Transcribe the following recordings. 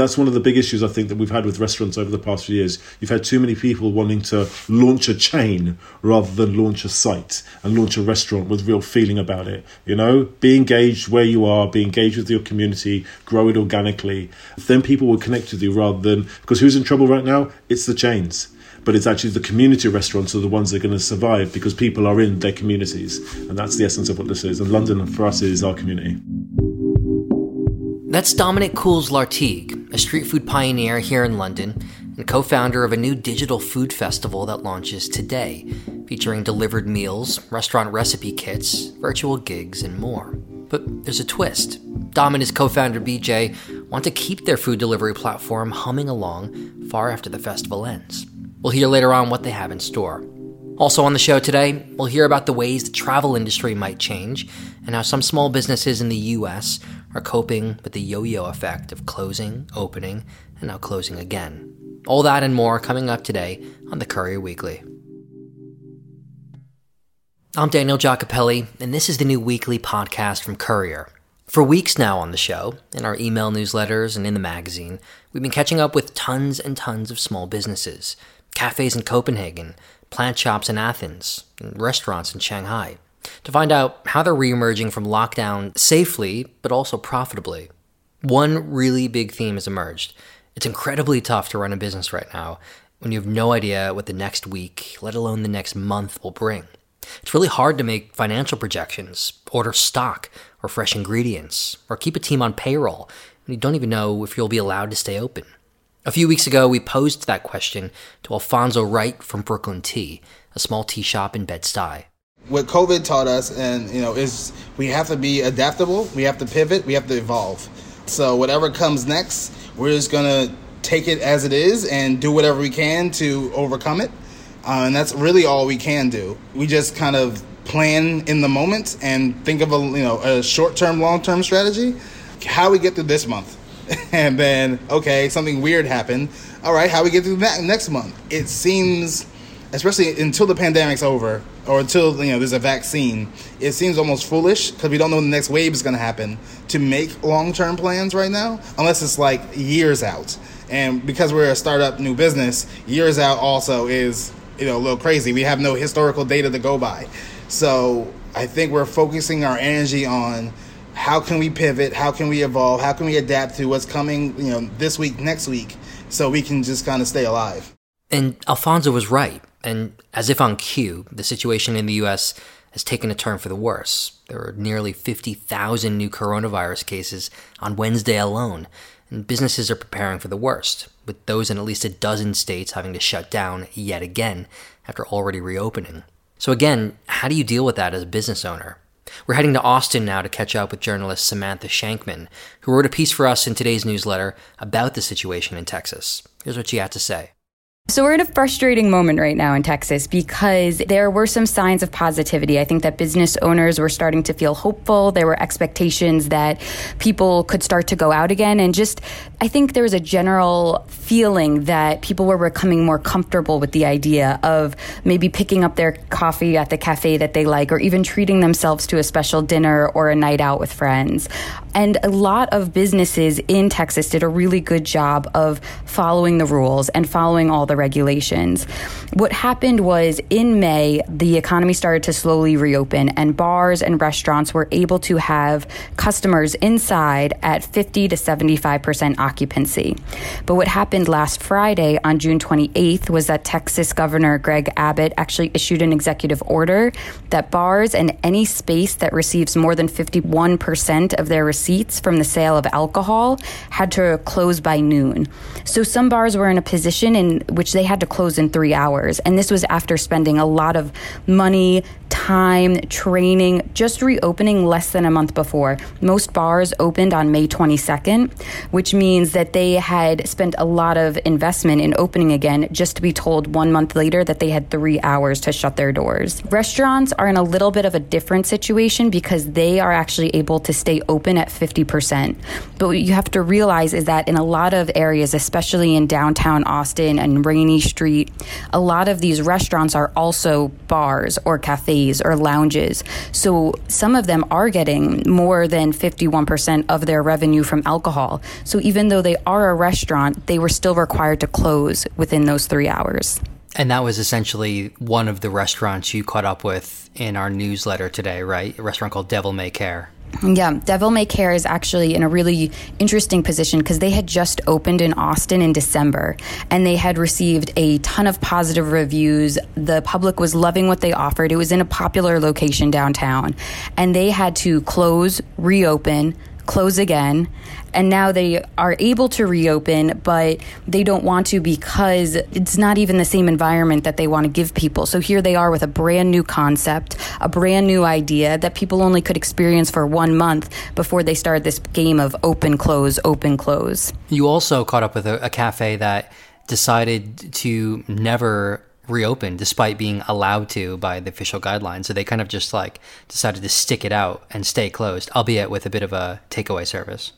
That's one of the big issues I think that we've had with restaurants over the past few years. You've had too many people wanting to launch a chain rather than launch a site and launch a restaurant with real feeling about it. You know, be engaged where you are, be engaged with your community, grow it organically. Then people will connect with you rather than because who's in trouble right now? It's the chains but it's actually the community restaurants are the ones that are going to survive because people are in their communities. And that's the essence of what this is. And London, for us, is our community. That's Dominic Cools Lartigue, a street food pioneer here in London and co founder of a new digital food festival that launches today, featuring delivered meals, restaurant recipe kits, virtual gigs, and more. But there's a twist. Dom and his co founder BJ want to keep their food delivery platform humming along far after the festival ends. We'll hear later on what they have in store. Also on the show today, we'll hear about the ways the travel industry might change and how some small businesses in the US are coping with the yo yo effect of closing, opening, and now closing again. All that and more coming up today on the Courier Weekly. I'm Daniel Giacopelli, and this is the new weekly podcast from Courier. For weeks now on the show, in our email newsletters and in the magazine, we've been catching up with tons and tons of small businesses cafes in Copenhagen, plant shops in Athens, and restaurants in Shanghai, to find out how they're reemerging from lockdown safely, but also profitably. One really big theme has emerged. It's incredibly tough to run a business right now when you have no idea what the next week, let alone the next month, will bring. It's really hard to make financial projections, order stock or fresh ingredients, or keep a team on payroll when you don't even know if you'll be allowed to stay open. A few weeks ago, we posed that question to Alfonso Wright from Brooklyn Tea, a small tea shop in Bed-Stuy. What COVID taught us, and you know, is we have to be adaptable, we have to pivot, we have to evolve. So whatever comes next, we're just gonna take it as it is and do whatever we can to overcome it. Uh, and that's really all we can do. We just kind of plan in the moment and think of a you know a short term, long term strategy. How we get through this month and then okay, something weird happened. All right, how we get through that next month? It seems, especially until the pandemic's over or until you know there's a vaccine, it seems almost foolish because we don't know when the next wave is going to happen to make long-term plans right now, unless it's like years out. And because we're a startup new business, years out also is you know a little crazy. We have no historical data to go by, so I think we're focusing our energy on how can we pivot? How can we evolve? How can we adapt to what's coming, you know, this week, next week, so we can just kind of stay alive? And Alfonso was right. And as if on cue, the situation in the US has taken a turn for the worse. There were nearly 50,000 new coronavirus cases on Wednesday alone, and businesses are preparing for the worst, with those in at least a dozen states having to shut down yet again after already reopening. So, again, how do you deal with that as a business owner? We're heading to Austin now to catch up with journalist Samantha Shankman, who wrote a piece for us in today's newsletter about the situation in Texas. Here's what she had to say. So we're in a frustrating moment right now in Texas because there were some signs of positivity. I think that business owners were starting to feel hopeful. There were expectations that people could start to go out again. And just, I think there was a general feeling that people were becoming more comfortable with the idea of maybe picking up their coffee at the cafe that they like or even treating themselves to a special dinner or a night out with friends. And a lot of businesses in Texas did a really good job of following the rules and following all the regulations. What happened was in May, the economy started to slowly reopen, and bars and restaurants were able to have customers inside at 50 to 75% occupancy. But what happened last Friday on June 28th was that Texas Governor Greg Abbott actually issued an executive order that bars and any space that receives more than 51% of their receipts from the sale of alcohol had to close by noon. So some bars were in a position in which they had to close in three hours. And this was after spending a lot of money, time, training, just reopening less than a month before. Most bars opened on May 22nd, which means that they had spent a lot of investment in opening again just to be told one month later that they had three hours to shut their doors. Restaurants are in a little bit of a different situation because they are actually able to stay open at 50%. But what you have to realize is that in a lot of areas, especially in downtown Austin and Rainey Street, a lot of these restaurants are also bars or cafes or lounges. So some of them are getting more than 51% of their revenue from alcohol. So even though they are a restaurant, they were still required to close within those three hours. And that was essentially one of the restaurants you caught up with in our newsletter today, right? A restaurant called Devil May Care. Yeah, Devil May Care is actually in a really interesting position because they had just opened in Austin in December and they had received a ton of positive reviews. The public was loving what they offered. It was in a popular location downtown and they had to close, reopen, close again and now they are able to reopen but they don't want to because it's not even the same environment that they want to give people. So here they are with a brand new concept a brand new idea that people only could experience for one month before they started this game of open close open close. You also caught up with a, a cafe that decided to never reopen despite being allowed to by the official guidelines. So they kind of just like decided to stick it out and stay closed, albeit with a bit of a takeaway service.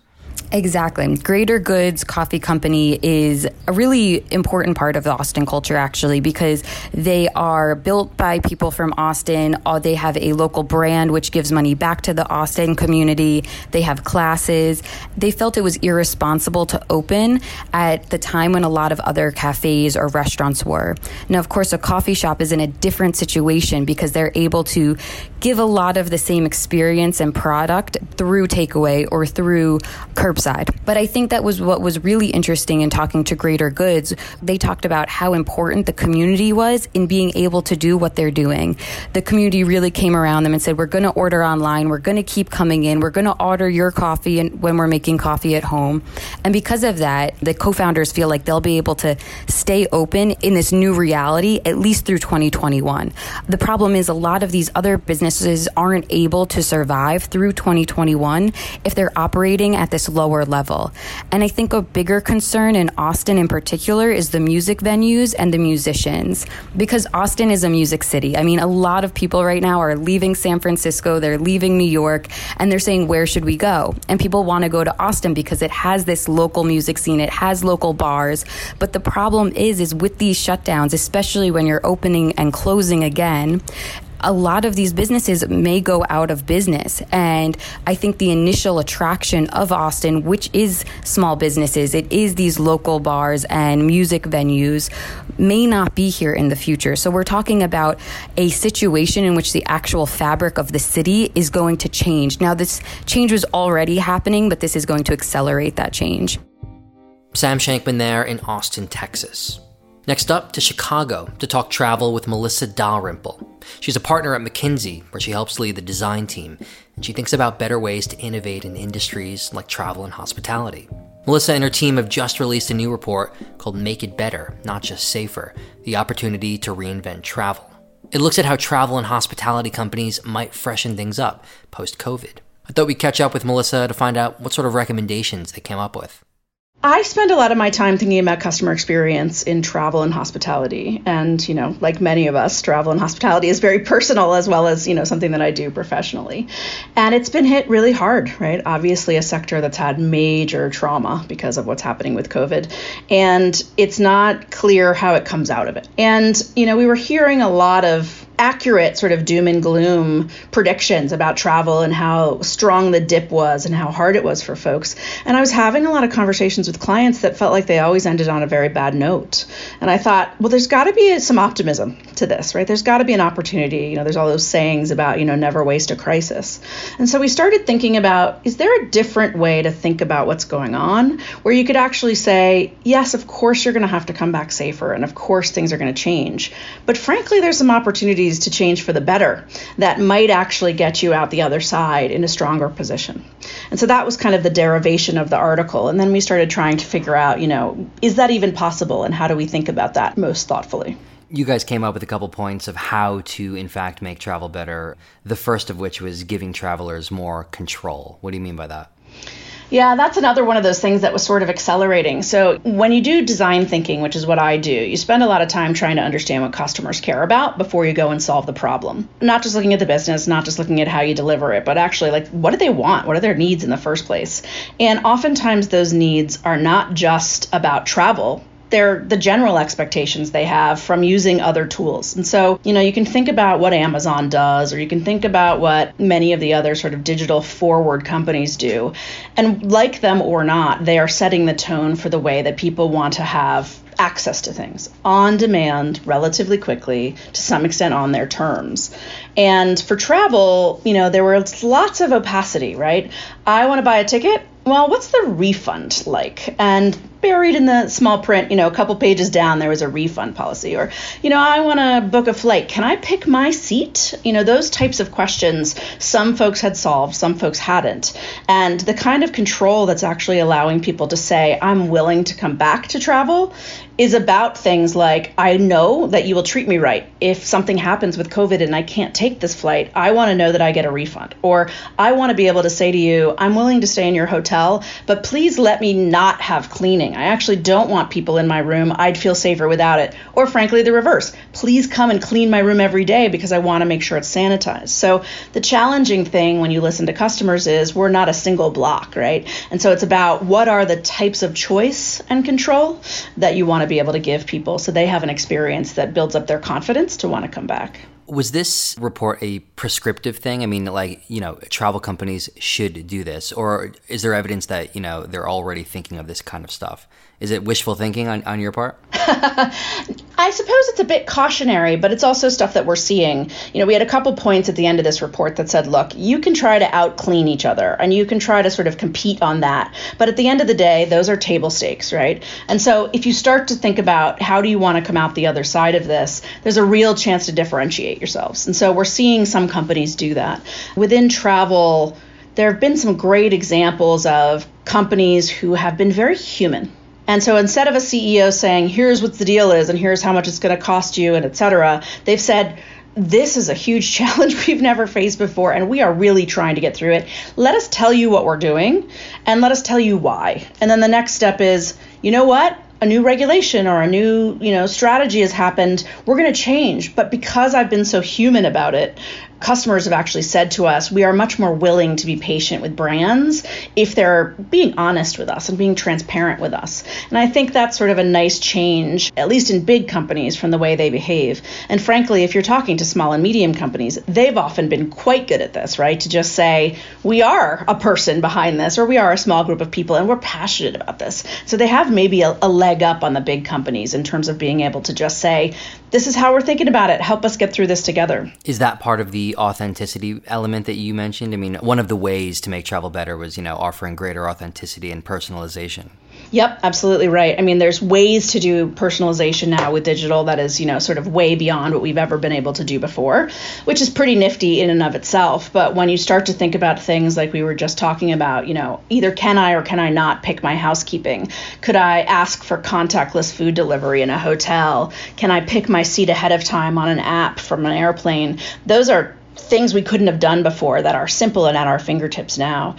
Exactly. Greater Goods Coffee Company is a really important part of the Austin culture, actually, because they are built by people from Austin. Uh, they have a local brand which gives money back to the Austin community. They have classes. They felt it was irresponsible to open at the time when a lot of other cafes or restaurants were. Now, of course, a coffee shop is in a different situation because they're able to give a lot of the same experience and product through takeaway or through curbside. But I think that was what was really interesting in talking to Greater Goods. They talked about how important the community was in being able to do what they're doing. The community really came around them and said, We're going to order online. We're going to keep coming in. We're going to order your coffee when we're making coffee at home. And because of that, the co founders feel like they'll be able to stay open in this new reality at least through 2021. The problem is a lot of these other businesses aren't able to survive through 2021 if they're operating at this lower level. And I think a bigger concern in Austin in particular is the music venues and the musicians because Austin is a music city. I mean, a lot of people right now are leaving San Francisco, they're leaving New York, and they're saying, where should we go? And people want to go to Austin because it has this local music scene, it has local bars. But the problem is, is with these shutdowns, especially when you're opening and closing again, a lot of these businesses may go out of business. And I think the initial attraction of Austin, which is small businesses, it is these local bars and music venues, may not be here in the future. So we're talking about a situation in which the actual fabric of the city is going to change. Now, this change was already happening, but this is going to accelerate that change. Sam Shankman there in Austin, Texas. Next up to Chicago to talk travel with Melissa Dalrymple. She's a partner at McKinsey, where she helps lead the design team, and she thinks about better ways to innovate in industries like travel and hospitality. Melissa and her team have just released a new report called Make It Better, Not Just Safer The Opportunity to Reinvent Travel. It looks at how travel and hospitality companies might freshen things up post COVID. I thought we'd catch up with Melissa to find out what sort of recommendations they came up with. I spend a lot of my time thinking about customer experience in travel and hospitality. And, you know, like many of us, travel and hospitality is very personal as well as, you know, something that I do professionally. And it's been hit really hard, right? Obviously, a sector that's had major trauma because of what's happening with COVID. And it's not clear how it comes out of it. And, you know, we were hearing a lot of accurate sort of doom and gloom predictions about travel and how strong the dip was and how hard it was for folks. And I was having a lot of conversations with clients that felt like they always ended on a very bad note. And I thought, well, there's got to be some optimism to this, right? There's got to be an opportunity. You know, there's all those sayings about, you know, never waste a crisis. And so we started thinking about is there a different way to think about what's going on where you could actually say, yes, of course you're going to have to come back safer and of course things are going to change. But frankly, there's some opportunity to change for the better that might actually get you out the other side in a stronger position. And so that was kind of the derivation of the article. And then we started trying to figure out, you know, is that even possible and how do we think about that most thoughtfully? You guys came up with a couple points of how to, in fact, make travel better. The first of which was giving travelers more control. What do you mean by that? Yeah, that's another one of those things that was sort of accelerating. So, when you do design thinking, which is what I do, you spend a lot of time trying to understand what customers care about before you go and solve the problem. Not just looking at the business, not just looking at how you deliver it, but actually, like, what do they want? What are their needs in the first place? And oftentimes, those needs are not just about travel they're the general expectations they have from using other tools. And so, you know, you can think about what Amazon does, or you can think about what many of the other sort of digital forward companies do. And like them or not, they are setting the tone for the way that people want to have access to things on demand relatively quickly to some extent on their terms and for travel you know there was lots of opacity right i want to buy a ticket well what's the refund like and buried in the small print, you know, a couple pages down, there was a refund policy. Or, you know, I want to book a flight. Can I pick my seat? You know, those types of questions some folks had solved, some folks hadn't. And the kind of control that's actually allowing people to say, I'm willing to come back to travel is about things like I know that you will treat me right. If something happens with COVID and I can't take this flight, I want to know that I get a refund. Or I want to be able to say to you, I'm willing to stay in your hotel, but please let me not have cleaning. I actually don't want people in my room. I'd feel safer without it. Or frankly, the reverse. Please come and clean my room every day because I want to make sure it's sanitized. So the challenging thing when you listen to customers is we're not a single block, right? And so it's about what are the types of choice and control that you want to be able to give people so they have an experience that builds up their confidence to want to come back. Was this report a prescriptive thing? I mean, like, you know, travel companies should do this, or is there evidence that, you know, they're already thinking of this kind of stuff? Is it wishful thinking on, on your part? I suppose it's a bit cautionary, but it's also stuff that we're seeing. You know, we had a couple points at the end of this report that said, look, you can try to out clean each other and you can try to sort of compete on that. But at the end of the day, those are table stakes, right? And so if you start to think about how do you want to come out the other side of this, there's a real chance to differentiate yourselves. And so we're seeing some companies do that. Within travel, there have been some great examples of companies who have been very human and so instead of a CEO saying, here's what the deal is and here's how much it's going to cost you and et cetera, they've said, this is a huge challenge we've never faced before and we are really trying to get through it. Let us tell you what we're doing and let us tell you why. And then the next step is, you know what? a new regulation or a new you know strategy has happened we're going to change but because i've been so human about it customers have actually said to us, we are much more willing to be patient with brands if they're being honest with us and being transparent with us. And I think that's sort of a nice change, at least in big companies, from the way they behave. And frankly, if you're talking to small and medium companies, they've often been quite good at this, right? To just say, we are a person behind this, or we are a small group of people, and we're passionate about this. So they have maybe a, a leg up on the big companies in terms of being able to just say, this is how we're thinking about it. Help us get through this together. Is that part of the authenticity element that you mentioned? I mean, one of the ways to make travel better was, you know, offering greater authenticity and personalization. Yep, absolutely right. I mean, there's ways to do personalization now with digital that is, you know, sort of way beyond what we've ever been able to do before, which is pretty nifty in and of itself. But when you start to think about things like we were just talking about, you know, either can I or can I not pick my housekeeping? Could I ask for contactless food delivery in a hotel? Can I pick my seat ahead of time on an app from an airplane? Those are things we couldn't have done before that are simple and at our fingertips now.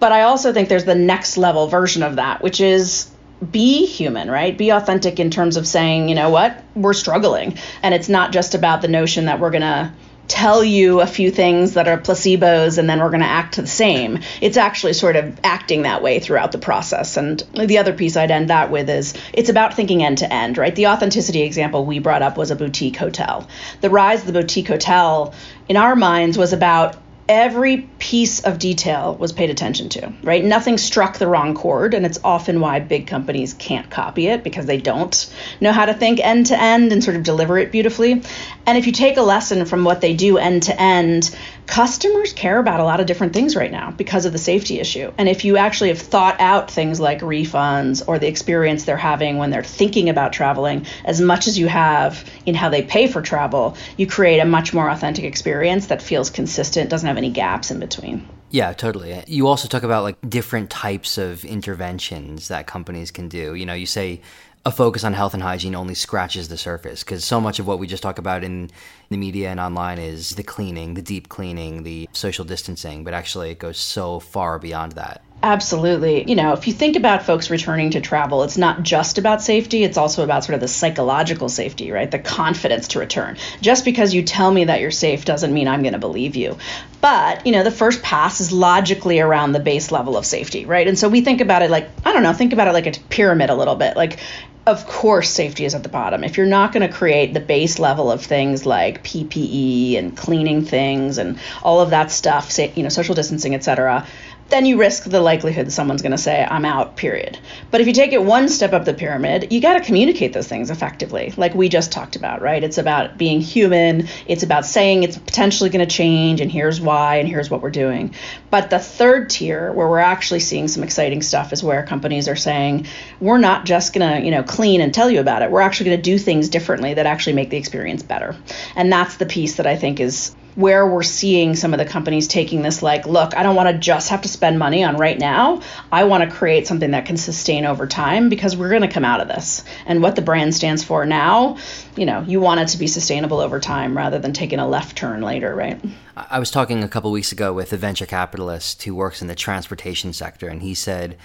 But I also think there's the next level version of that, which is be human, right? Be authentic in terms of saying, you know what, we're struggling. And it's not just about the notion that we're going to tell you a few things that are placebos and then we're going to act the same. It's actually sort of acting that way throughout the process. And the other piece I'd end that with is it's about thinking end to end, right? The authenticity example we brought up was a boutique hotel. The rise of the boutique hotel in our minds was about every piece of detail was paid attention to, right? Nothing struck the wrong chord, and it's often why big companies can't copy it because they don't know how to think end to end and sort of deliver it beautifully. And if you take a lesson from what they do end to end, customers care about a lot of different things right now because of the safety issue. And if you actually have thought out things like refunds or the experience they're having when they're thinking about traveling as much as you have in how they pay for travel, you create a much more authentic experience that feels consistent, doesn't have any gaps in between. Yeah, totally. You also talk about like different types of interventions that companies can do. You know, you say a focus on health and hygiene only scratches the surface because so much of what we just talk about in the media and online is the cleaning, the deep cleaning, the social distancing, but actually it goes so far beyond that. Absolutely. You know, if you think about folks returning to travel, it's not just about safety, it's also about sort of the psychological safety, right? The confidence to return. Just because you tell me that you're safe doesn't mean I'm going to believe you. But, you know, the first pass is logically around the base level of safety, right? And so we think about it like, I don't know, think about it like a pyramid a little bit. Like, of course safety is at the bottom if you're not going to create the base level of things like ppe and cleaning things and all of that stuff you know social distancing etc then you risk the likelihood that someone's going to say, I'm out, period. But if you take it one step up the pyramid, you got to communicate those things effectively, like we just talked about, right? It's about being human, it's about saying it's potentially going to change, and here's why, and here's what we're doing. But the third tier, where we're actually seeing some exciting stuff, is where companies are saying, we're not just going to, you know, clean and tell you about it. We're actually going to do things differently that actually make the experience better. And that's the piece that I think is where we're seeing some of the companies taking this like look i don't want to just have to spend money on right now. I want to create something that can sustain over time because we're going to come out of this. And what the brand stands for now you know you want it to be sustainable over time rather than taking a left turn later right? I was talking a couple weeks ago with a venture capitalist who works in the transportation sector and he said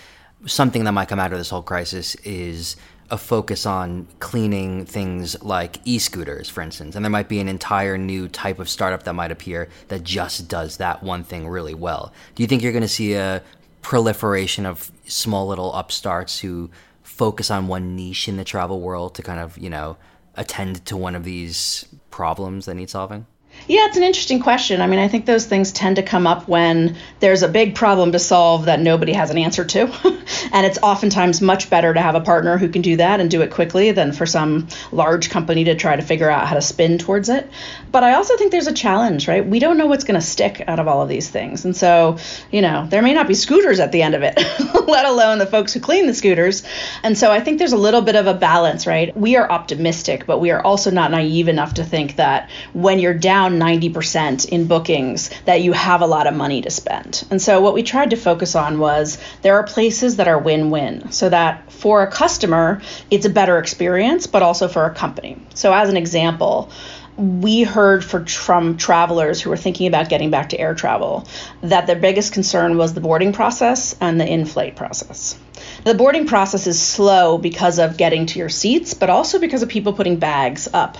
something that might come out of this whole crisis is a focus on cleaning things like e-scooters, for instance, and there might be an entire new type of startup that might appear that just does that one thing really well. Do you think you're going to see a proliferation of small little upstarts who focus on one niche in the travel world to kind of, you know, attend to one of these problems that need solving? Yeah, it's an interesting question. I mean, I think those things tend to come up when there's a big problem to solve that nobody has an answer to. and it's oftentimes much better to have a partner who can do that and do it quickly than for some large company to try to figure out how to spin towards it. But I also think there's a challenge, right? We don't know what's going to stick out of all of these things. And so, you know, there may not be scooters at the end of it, let alone the folks who clean the scooters. And so I think there's a little bit of a balance, right? We are optimistic, but we are also not naive enough to think that when you're down down 90% in bookings that you have a lot of money to spend. And so what we tried to focus on was there are places that are win-win so that for a customer it's a better experience but also for a company. So as an example, we heard for, from travelers who were thinking about getting back to air travel that their biggest concern was the boarding process and the in-flight process. The boarding process is slow because of getting to your seats, but also because of people putting bags up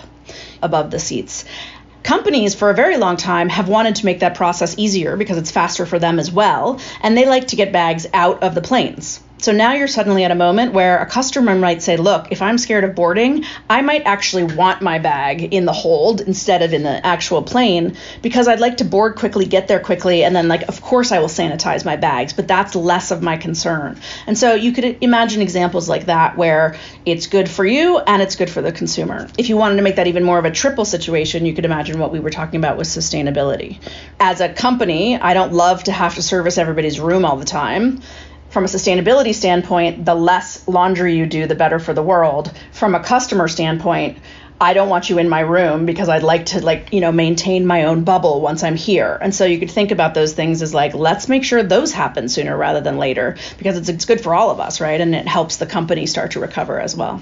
above the seats companies for a very long time have wanted to make that process easier because it's faster for them as well and they like to get bags out of the planes so now you're suddenly at a moment where a customer might say, Look, if I'm scared of boarding, I might actually want my bag in the hold instead of in the actual plane because I'd like to board quickly, get there quickly, and then, like, of course, I will sanitize my bags, but that's less of my concern. And so you could imagine examples like that where it's good for you and it's good for the consumer. If you wanted to make that even more of a triple situation, you could imagine what we were talking about with sustainability. As a company, I don't love to have to service everybody's room all the time from a sustainability standpoint, the less laundry you do, the better for the world. From a customer standpoint, I don't want you in my room because I'd like to like, you know, maintain my own bubble once I'm here. And so you could think about those things as like, let's make sure those happen sooner rather than later because it's, it's good for all of us, right? And it helps the company start to recover as well.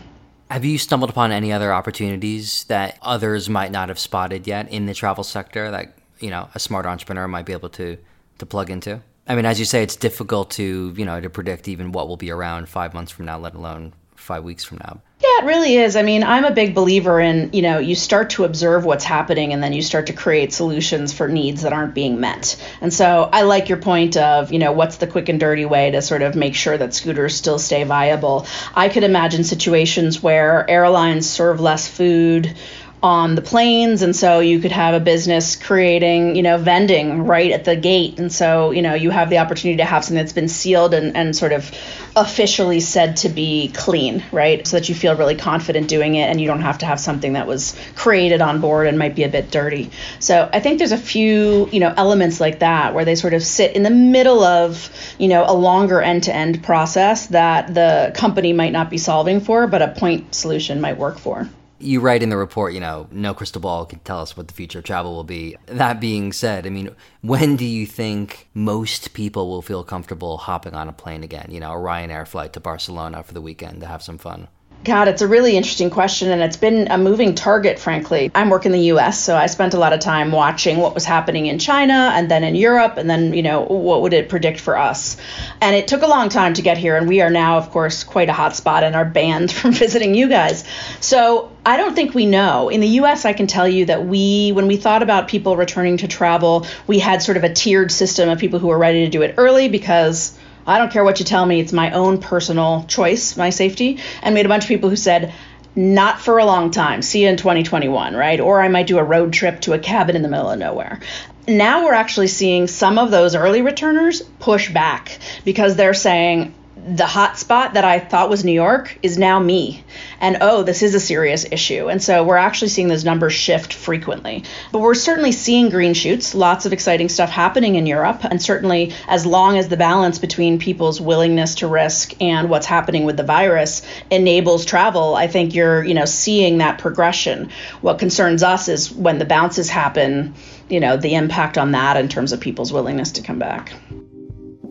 Have you stumbled upon any other opportunities that others might not have spotted yet in the travel sector that, you know, a smart entrepreneur might be able to to plug into? I mean, as you say, it's difficult to you know to predict even what will be around five months from now, let alone five weeks from now. Yeah, it really is. I mean, I'm a big believer in, you know, you start to observe what's happening and then you start to create solutions for needs that aren't being met. And so I like your point of, you know, what's the quick and dirty way to sort of make sure that scooters still stay viable. I could imagine situations where airlines serve less food on the planes and so you could have a business creating you know vending right at the gate. And so you know you have the opportunity to have something that's been sealed and, and sort of officially said to be clean right? So that you feel really confident doing it and you don't have to have something that was created on board and might be a bit dirty. So i think there's a few you know elements like that where they sort of sit in the middle of you know a longer end-to-end process that the company might not be solving for but a point solution might work for you write in the report, you know, no crystal ball can tell us what the future of travel will be. That being said, I mean, when do you think most people will feel comfortable hopping on a plane again? You know, a Ryanair flight to Barcelona for the weekend to have some fun? God, it's a really interesting question, and it's been a moving target, frankly. I'm working in the US, so I spent a lot of time watching what was happening in China and then in Europe, and then, you know, what would it predict for us? And it took a long time to get here, and we are now, of course, quite a hotspot and are banned from visiting you guys. So I don't think we know. In the US, I can tell you that we, when we thought about people returning to travel, we had sort of a tiered system of people who were ready to do it early because I don't care what you tell me, it's my own personal choice, my safety. And had a bunch of people who said, not for a long time. See you in 2021, right? Or I might do a road trip to a cabin in the middle of nowhere. Now we're actually seeing some of those early returners push back because they're saying, the hot spot that I thought was New York is now me. And oh, this is a serious issue. And so we're actually seeing those numbers shift frequently. But we're certainly seeing green shoots, lots of exciting stuff happening in Europe. And certainly, as long as the balance between people's willingness to risk and what's happening with the virus enables travel, I think you're, you know, seeing that progression. What concerns us is when the bounces happen, you know, the impact on that in terms of people's willingness to come back.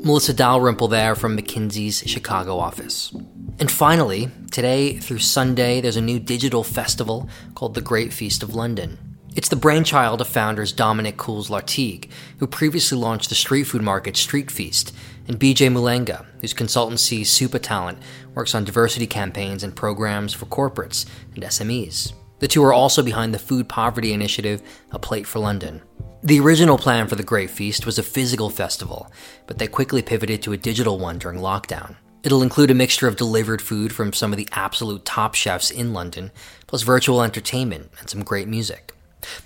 Melissa Dalrymple there from McKinsey's Chicago office. And finally, today through Sunday, there's a new digital festival called the Great Feast of London. It's the brainchild of founders Dominic Cools Lartigue, who previously launched the street food market Street Feast, and BJ Mulenga, whose consultancy Super Talent works on diversity campaigns and programs for corporates and SMEs. The two are also behind the food poverty initiative A Plate for London. The original plan for the Great Feast was a physical festival, but they quickly pivoted to a digital one during lockdown. It'll include a mixture of delivered food from some of the absolute top chefs in London, plus virtual entertainment and some great music.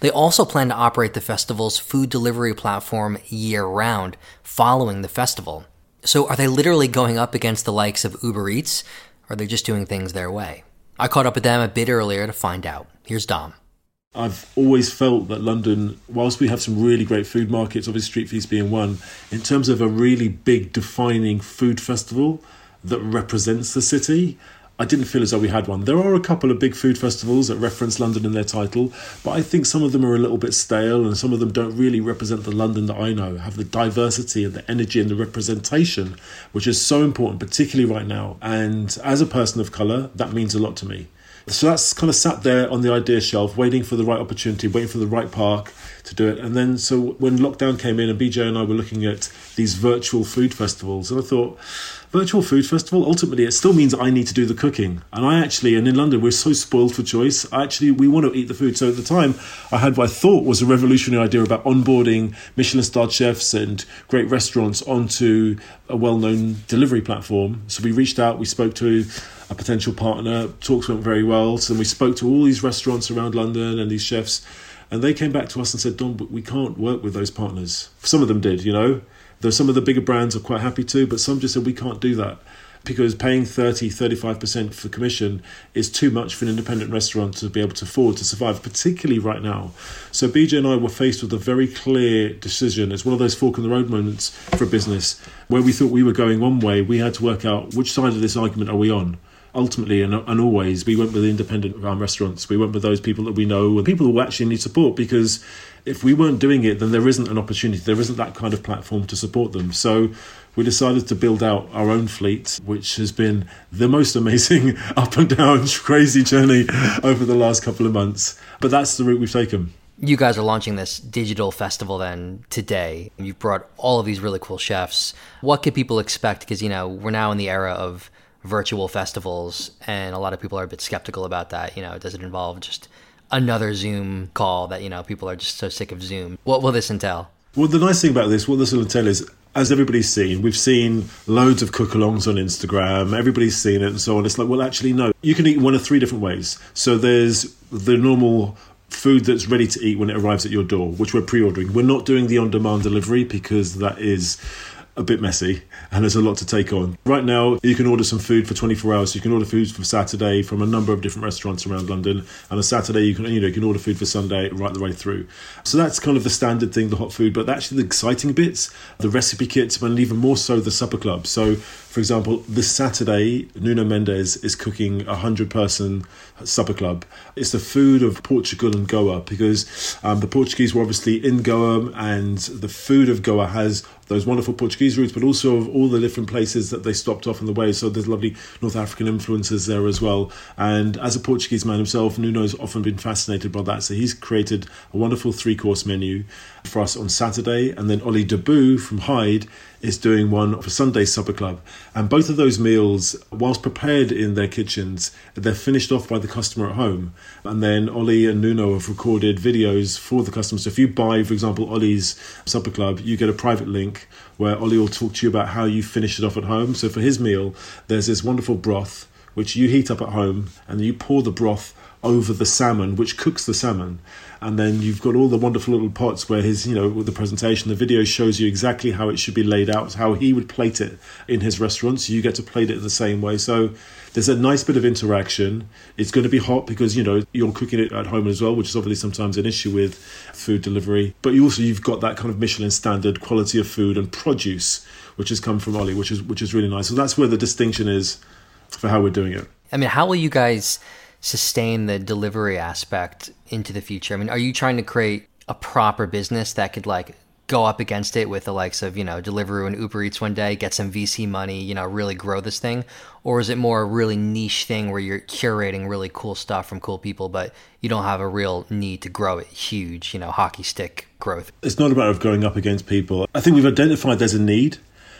They also plan to operate the festival's food delivery platform year round following the festival. So, are they literally going up against the likes of Uber Eats, or are they just doing things their way? I caught up with them a bit earlier to find out. Here's Dom. I've always felt that London, whilst we have some really great food markets, obviously Street Feast being one, in terms of a really big defining food festival that represents the city, I didn't feel as though we had one. There are a couple of big food festivals that reference London in their title, but I think some of them are a little bit stale and some of them don't really represent the London that I know, have the diversity and the energy and the representation, which is so important, particularly right now. And as a person of colour, that means a lot to me. So that's kind of sat there on the idea shelf, waiting for the right opportunity, waiting for the right park to do it. And then, so when lockdown came in, and BJ and I were looking at these virtual food festivals, and I thought, virtual food festival, ultimately, it still means I need to do the cooking. And I actually, and in London, we're so spoiled for choice. I actually, we want to eat the food. So at the time, I had what I thought was a revolutionary idea about onboarding Michelin starred chefs and great restaurants onto a well known delivery platform. So we reached out, we spoke to a potential partner. Talks went very well. So then we spoke to all these restaurants around London and these chefs, and they came back to us and said, "Dom, we can't work with those partners." Some of them did, you know. Though some of the bigger brands are quite happy to, but some just said we can't do that because paying 30 35% for commission is too much for an independent restaurant to be able to afford to survive particularly right now. So bj and i were faced with a very clear decision. It's one of those fork in the road moments for a business where we thought we were going one way. We had to work out which side of this argument are we on. Ultimately and, and always we went with independent restaurants. We went with those people that we know and people who actually need support because if we weren't doing it then there isn't an opportunity there isn't that kind of platform to support them so we decided to build out our own fleet which has been the most amazing up and down crazy journey over the last couple of months but that's the route we've taken you guys are launching this digital festival then today. You've brought all of these really cool chefs. What could people expect? Because, you know, we're now in the era of virtual festivals, and a lot of people are a bit skeptical about that. You know, does it involve just another Zoom call that you know people are just so sick of Zoom? What will this entail? Well, the nice thing about this, what this will entail is, as everybody's seen, we've seen loads of cook-alongs on Instagram. Everybody's seen it, and so on. It's like, well, actually, no. You can eat one of three different ways. So there's the normal food that's ready to eat when it arrives at your door, which we're pre-ordering. We're not doing the on-demand delivery because that is a bit messy and there's a lot to take on. Right now, you can order some food for 24 hours. You can order food for Saturday from a number of different restaurants around London, and on Saturday you can you know you can order food for Sunday right the way through. So that's kind of the standard thing, the hot food. But actually, the exciting bits, the recipe kits, and even more so the supper club. So, for example, this Saturday, Nuno Mendes is cooking a hundred person supper club. It's the food of Portugal and Goa because um, the Portuguese were obviously in Goa, and the food of Goa has those wonderful Portuguese roots, but also of all the different places that they stopped off on the way. So there's lovely North African influences there as well. And as a Portuguese man himself, Nuno's often been fascinated by that. So he's created a wonderful three course menu for us on Saturday. And then Ollie Dabbous from Hide is doing one for Sunday Supper Club. And both of those meals, whilst prepared in their kitchens, they're finished off by the customer at home. And then Ollie and Nuno have recorded videos for the customers. So if you buy, for example, Ollie's Supper Club, you get a private link where Ollie will talk to you about how you finish it off at home. So for his meal, there's this wonderful broth which you heat up at home and you pour the broth over the salmon, which cooks the salmon. And then you've got all the wonderful little pots where his, you know, with the presentation, the video shows you exactly how it should be laid out, how he would plate it in his restaurant. So you get to plate it the same way. So there's a nice bit of interaction. It's going to be hot because, you know, you're cooking it at home as well, which is obviously sometimes an issue with food delivery. But you also, you've got that kind of Michelin standard quality of food and produce, which has come from Ollie, which is, which is really nice. So that's where the distinction is for how we're doing it. I mean, how will you guys sustain the delivery aspect into the future? I mean, are you trying to create a proper business that could like go up against it with the likes of, you know, Deliveroo and Uber Eats one day, get some VC money, you know, really grow this thing? Or is it more a really niche thing where you're curating really cool stuff from cool people, but you don't have a real need to grow it huge, you know, hockey stick growth? It's not a matter of going up against people. I think we've identified there's a need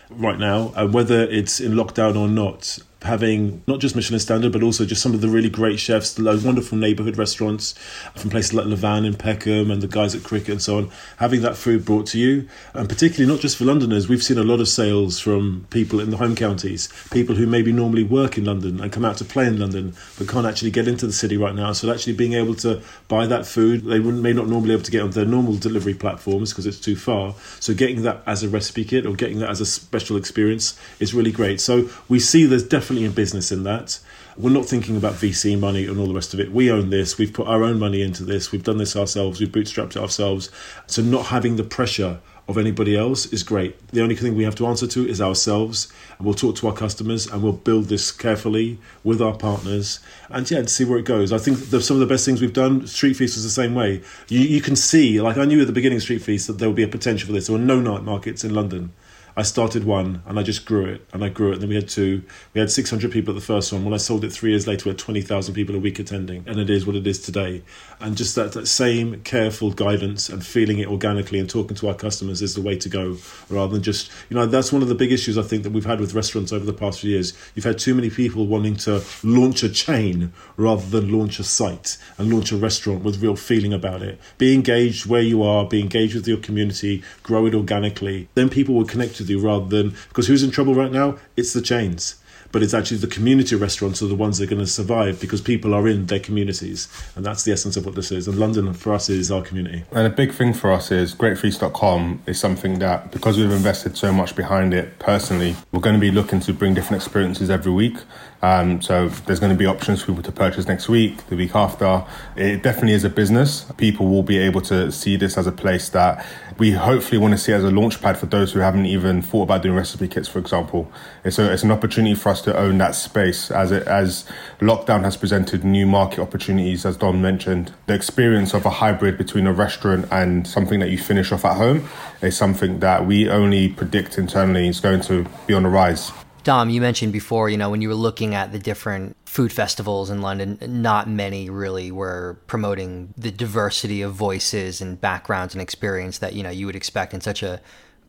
right now, and whether it's in lockdown or not, having not just Michelin standard, but also just some of the really great chefs, the wonderful neighborhood restaurants from places like Levan in Peckham and the guys at Kricket and so on, having that food brought to you. And particularly not just for Londoners, we've seen a lot of sales from people in the home counties, people who maybe normally work in London and come out to play in London, but can't actually get into the city right now. So actually being able to buy that food, they may not normally be able to get on their normal delivery platforms because it's too far. So getting that as a recipe kit or getting that as a special experience is really great. So we see there's definitely definitely in business in that. We're not thinking about VC money and all the rest of it. We own this. We've put our own money into this. We've done this ourselves. We've bootstrapped it ourselves. So not having the pressure of anybody else is great. The only thing we have to answer to is ourselves, and we'll talk to our customers and we'll build this carefully with our partners and yeah, to see where it goes. I think the, some of the best things we've done. Street Feast was the same way. You you can see, like I knew at the beginning Street Feast that there would be a potential for this. There were no night markets in London. I started one and I just grew it and I grew it. And then we had two. We had 600 people at the first one. When I sold it three years later, we had 20,000 people a week attending. And it is what it is today. And just that, that same careful guidance and feeling it organically and talking to our customers is the way to go rather than just, you know, that's one of the big issues I think that we've had with restaurants over the past few years. You've had too many people wanting to launch a chain rather than launch a site and launch a restaurant with real feeling about it. Be engaged where you are, be engaged with your community, grow it organically. Then people will connect with rather than because who's in trouble right now? It's the chains. But it's actually the community restaurants are the ones that are going to survive because people are in their communities. And that's the essence of what this is. And London for us is our community. And a big thing for us is greatfeast.com is something that because we've invested so much behind it personally, we're going to be looking to bring different experiences every week. Um, so there's going to be options for people to purchase next week, the week after. It definitely is a business. People will be able to see this as a place that we hopefully want to see as a launch pad for those who haven't even thought about doing recipe kits, for example. It's, a, it's an opportunity for us to own that space as it, as lockdown has presented new market opportunities, as Dom mentioned. The experience of a hybrid between a restaurant and something that you finish off at home is something that we only predict internally is going to be on the rise. Dom, you mentioned before, you know, when you were looking at the different food festivals in London, not many really were promoting the diversity of voices and backgrounds and experience that, you know, you would expect in such a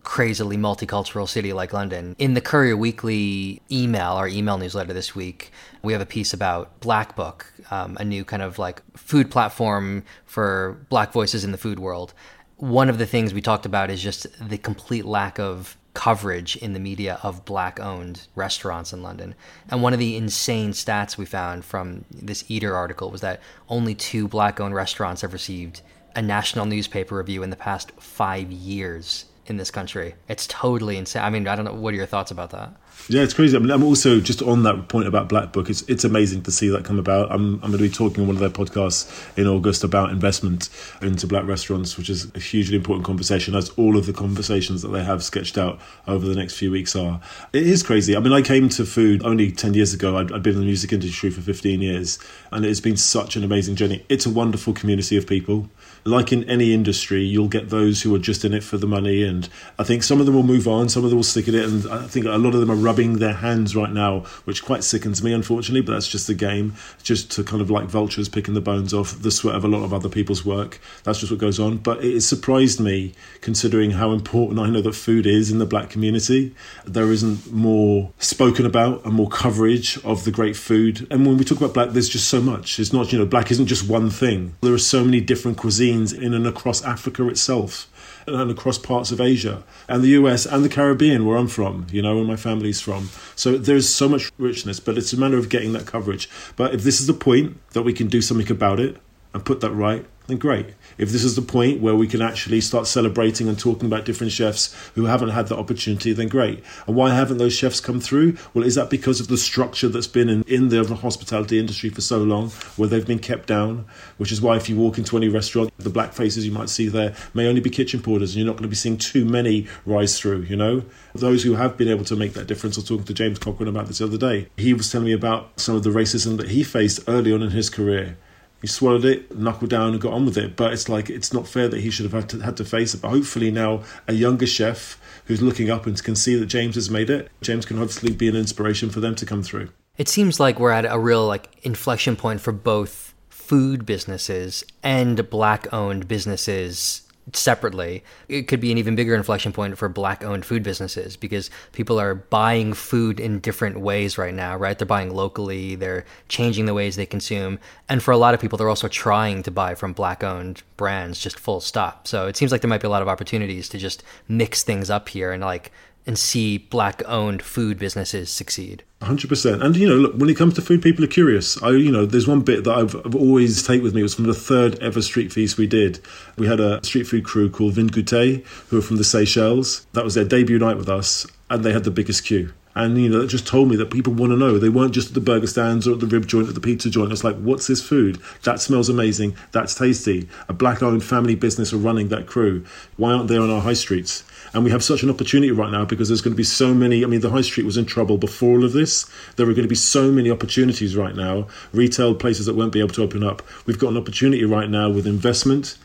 crazily multicultural city like London. In the Courier Weekly email, our email newsletter this week, we have a piece about Black Book, um, a new kind of like food platform for black voices in the food world. One of the things we talked about is just the complete lack of coverage in the media of black owned restaurants in London. And one of the insane stats we found from this Eater article was that only two black owned restaurants have received a national newspaper review in the past five years in this country. It's totally insane. I mean, I don't know. What are your thoughts about that? Yeah, it's crazy. I mean, I'm also just on that point about Black Book. It's it's amazing to see that come about. I'm I'm going to be talking on one of their podcasts in August about investment into black restaurants, which is a hugely important conversation, as all of the conversations that they have sketched out over the next few weeks are. It is crazy. I mean, I came to food only ten years ago. I'd, I'd been in the music industry for 15 years, and it's been such an amazing journey. It's a wonderful community of people like in any industry, you'll get those who are just in it for the money. And I think some of them will move on, some of them will stick at it. And I think a lot of them are rubbing their hands right now, which quite sickens me, unfortunately. But that's just the game, just to kind of like vultures picking the bones off the sweat of a lot of other people's work. That's just what goes on. But it surprised me, considering how important I know that food is in the black community. There isn't more spoken about and more coverage of the great food. And when we talk about black, there's just so much. It's not, you know, black isn't just one thing. There are so many different cuisines in and across Africa itself and across parts of Asia and the US and the Caribbean, where I'm from, you know, where my family's from. So there's so much richness, but it's a matter of getting that coverage. But if this is the point that we can do something about it and put that right, then great. If this is the point where we can actually start celebrating and talking about different chefs who haven't had the opportunity, then great. And why haven't those chefs come through? Well, is that because of the structure that's been in, in the hospitality industry for so long, where they've been kept down? Which is why if you walk into any restaurant, the black faces you might see there may only be kitchen porters, and you're not going to be seeing too many rise through, you know? Those who have been able to make that difference, I was talking to James Cochran about this the other day. He was telling me about some of the racism that he faced early on in his career he swallowed it, knuckled down, and got on with it. But it's like it's not fair that he should have had to, had to face it. But hopefully now a younger chef who's looking up and can see that James has made it, James can hopefully be an inspiration for them to come through. It seems like we're at a real like inflection point for both food businesses and black-owned businesses separately. It could be an even bigger inflection point for black owned food businesses because people are buying food in different ways right now, right? They're buying locally, they're changing the ways they consume. And for a lot of people, they're also trying to buy from black owned brands, just full stop. So it seems like there might be a lot of opportunities to just mix things up here and like and see black owned food businesses succeed. 100% and you know look when it comes to food people are curious i you know there's one bit that I've, I've always take with me it was from the third ever street feast we did we had a street food crew called Vin Goûter, who are from the seychelles that was their debut night with us and they had the biggest queue and you know, it just told me that people want to know. They weren't just at the burger stands or at the rib joint or the pizza joint. It's like, what's this food? That smells amazing. That's tasty. A black-owned family business are running that crew. Why aren't they on our high streets? And we have such an opportunity right now because there's going to be so many. I mean, the high street was in trouble before all of this. There are going to be so many opportunities right now. Retail places that won't be able to open up. We've got an opportunity right now with investment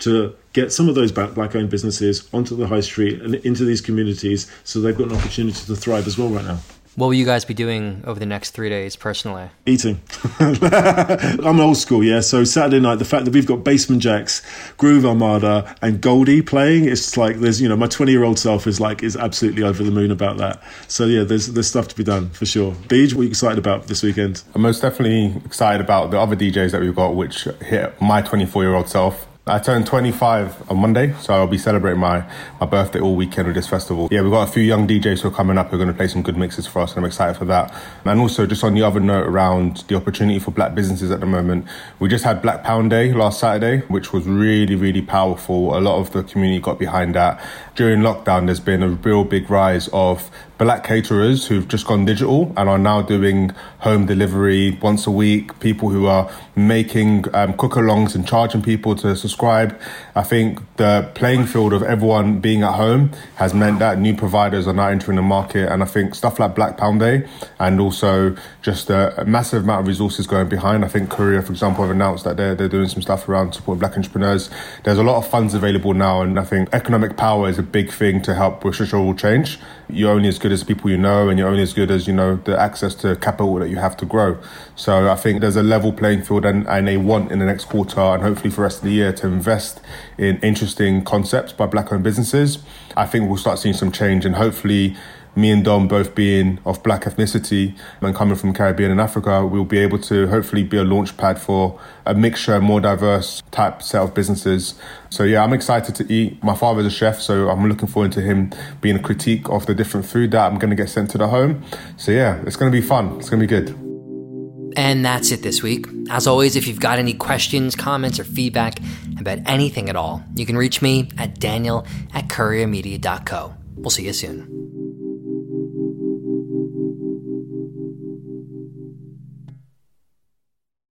to get some of those black owned businesses onto the high street and into these communities so they've got an opportunity to thrive as well right now. What will you guys be doing over the next three days personally? Eating. I'm old school, yeah. So Saturday night, the fact that we've got Basement Jaxx, Groove Armada, and Goldie playing, it's like there's, you know, my 20 year old self is like, is absolutely over the moon about that. So yeah, there's there's stuff to be done for sure. Beej, what are you excited about this weekend? I'm most definitely excited about the other DJs that we've got, which hit my 24 year old self. I turned 25 on Monday, so I'll be celebrating my, my birthday all weekend with this festival. Yeah, we've got a few young DJs who are coming up who are going to play some good mixes for us, and I'm excited for that. And also, just on the other note around the opportunity for black businesses at the moment, we just had Black Pound Day last Saturday, which was really, really powerful. A lot of the community got behind that. During lockdown, there's been a real big rise of black caterers who've just gone digital and are now doing home delivery once a week, people who are making um, cook alongs and charging people to subscribe. I think the playing field of everyone being at home has meant that new providers are now entering the market. And I think stuff like Black Pound Day and also just a, massive amount of resources going behind. I think Courier, for example, have announced that they're, they're doing some stuff around supporting black entrepreneurs. There's a lot of funds available now. And I think economic power is a big thing to help with social change. You're only as good as people you know, and you're only as good as you know the access to capital that you have to grow. So I think there's a level playing field and, and a want in the next quarter and hopefully for the rest of the year to invest in interesting concepts by black-owned businesses. I think we'll start seeing some change, and hopefully me and Dom both being of black ethnicity and coming from Caribbean and Africa, we'll be able to hopefully be a launch pad for a mixture, more diverse type set of businesses. So yeah, I'm excited to eat. My father's a chef, so I'm looking forward to him being a critique of the different food that I'm going to get sent to the home. So yeah, it's going to be fun. It's going to be good. And that's it this week. As always, if you've got any questions, comments, or feedback about anything at all, you can reach me at daniel at couriermedia.co. We'll see you soon.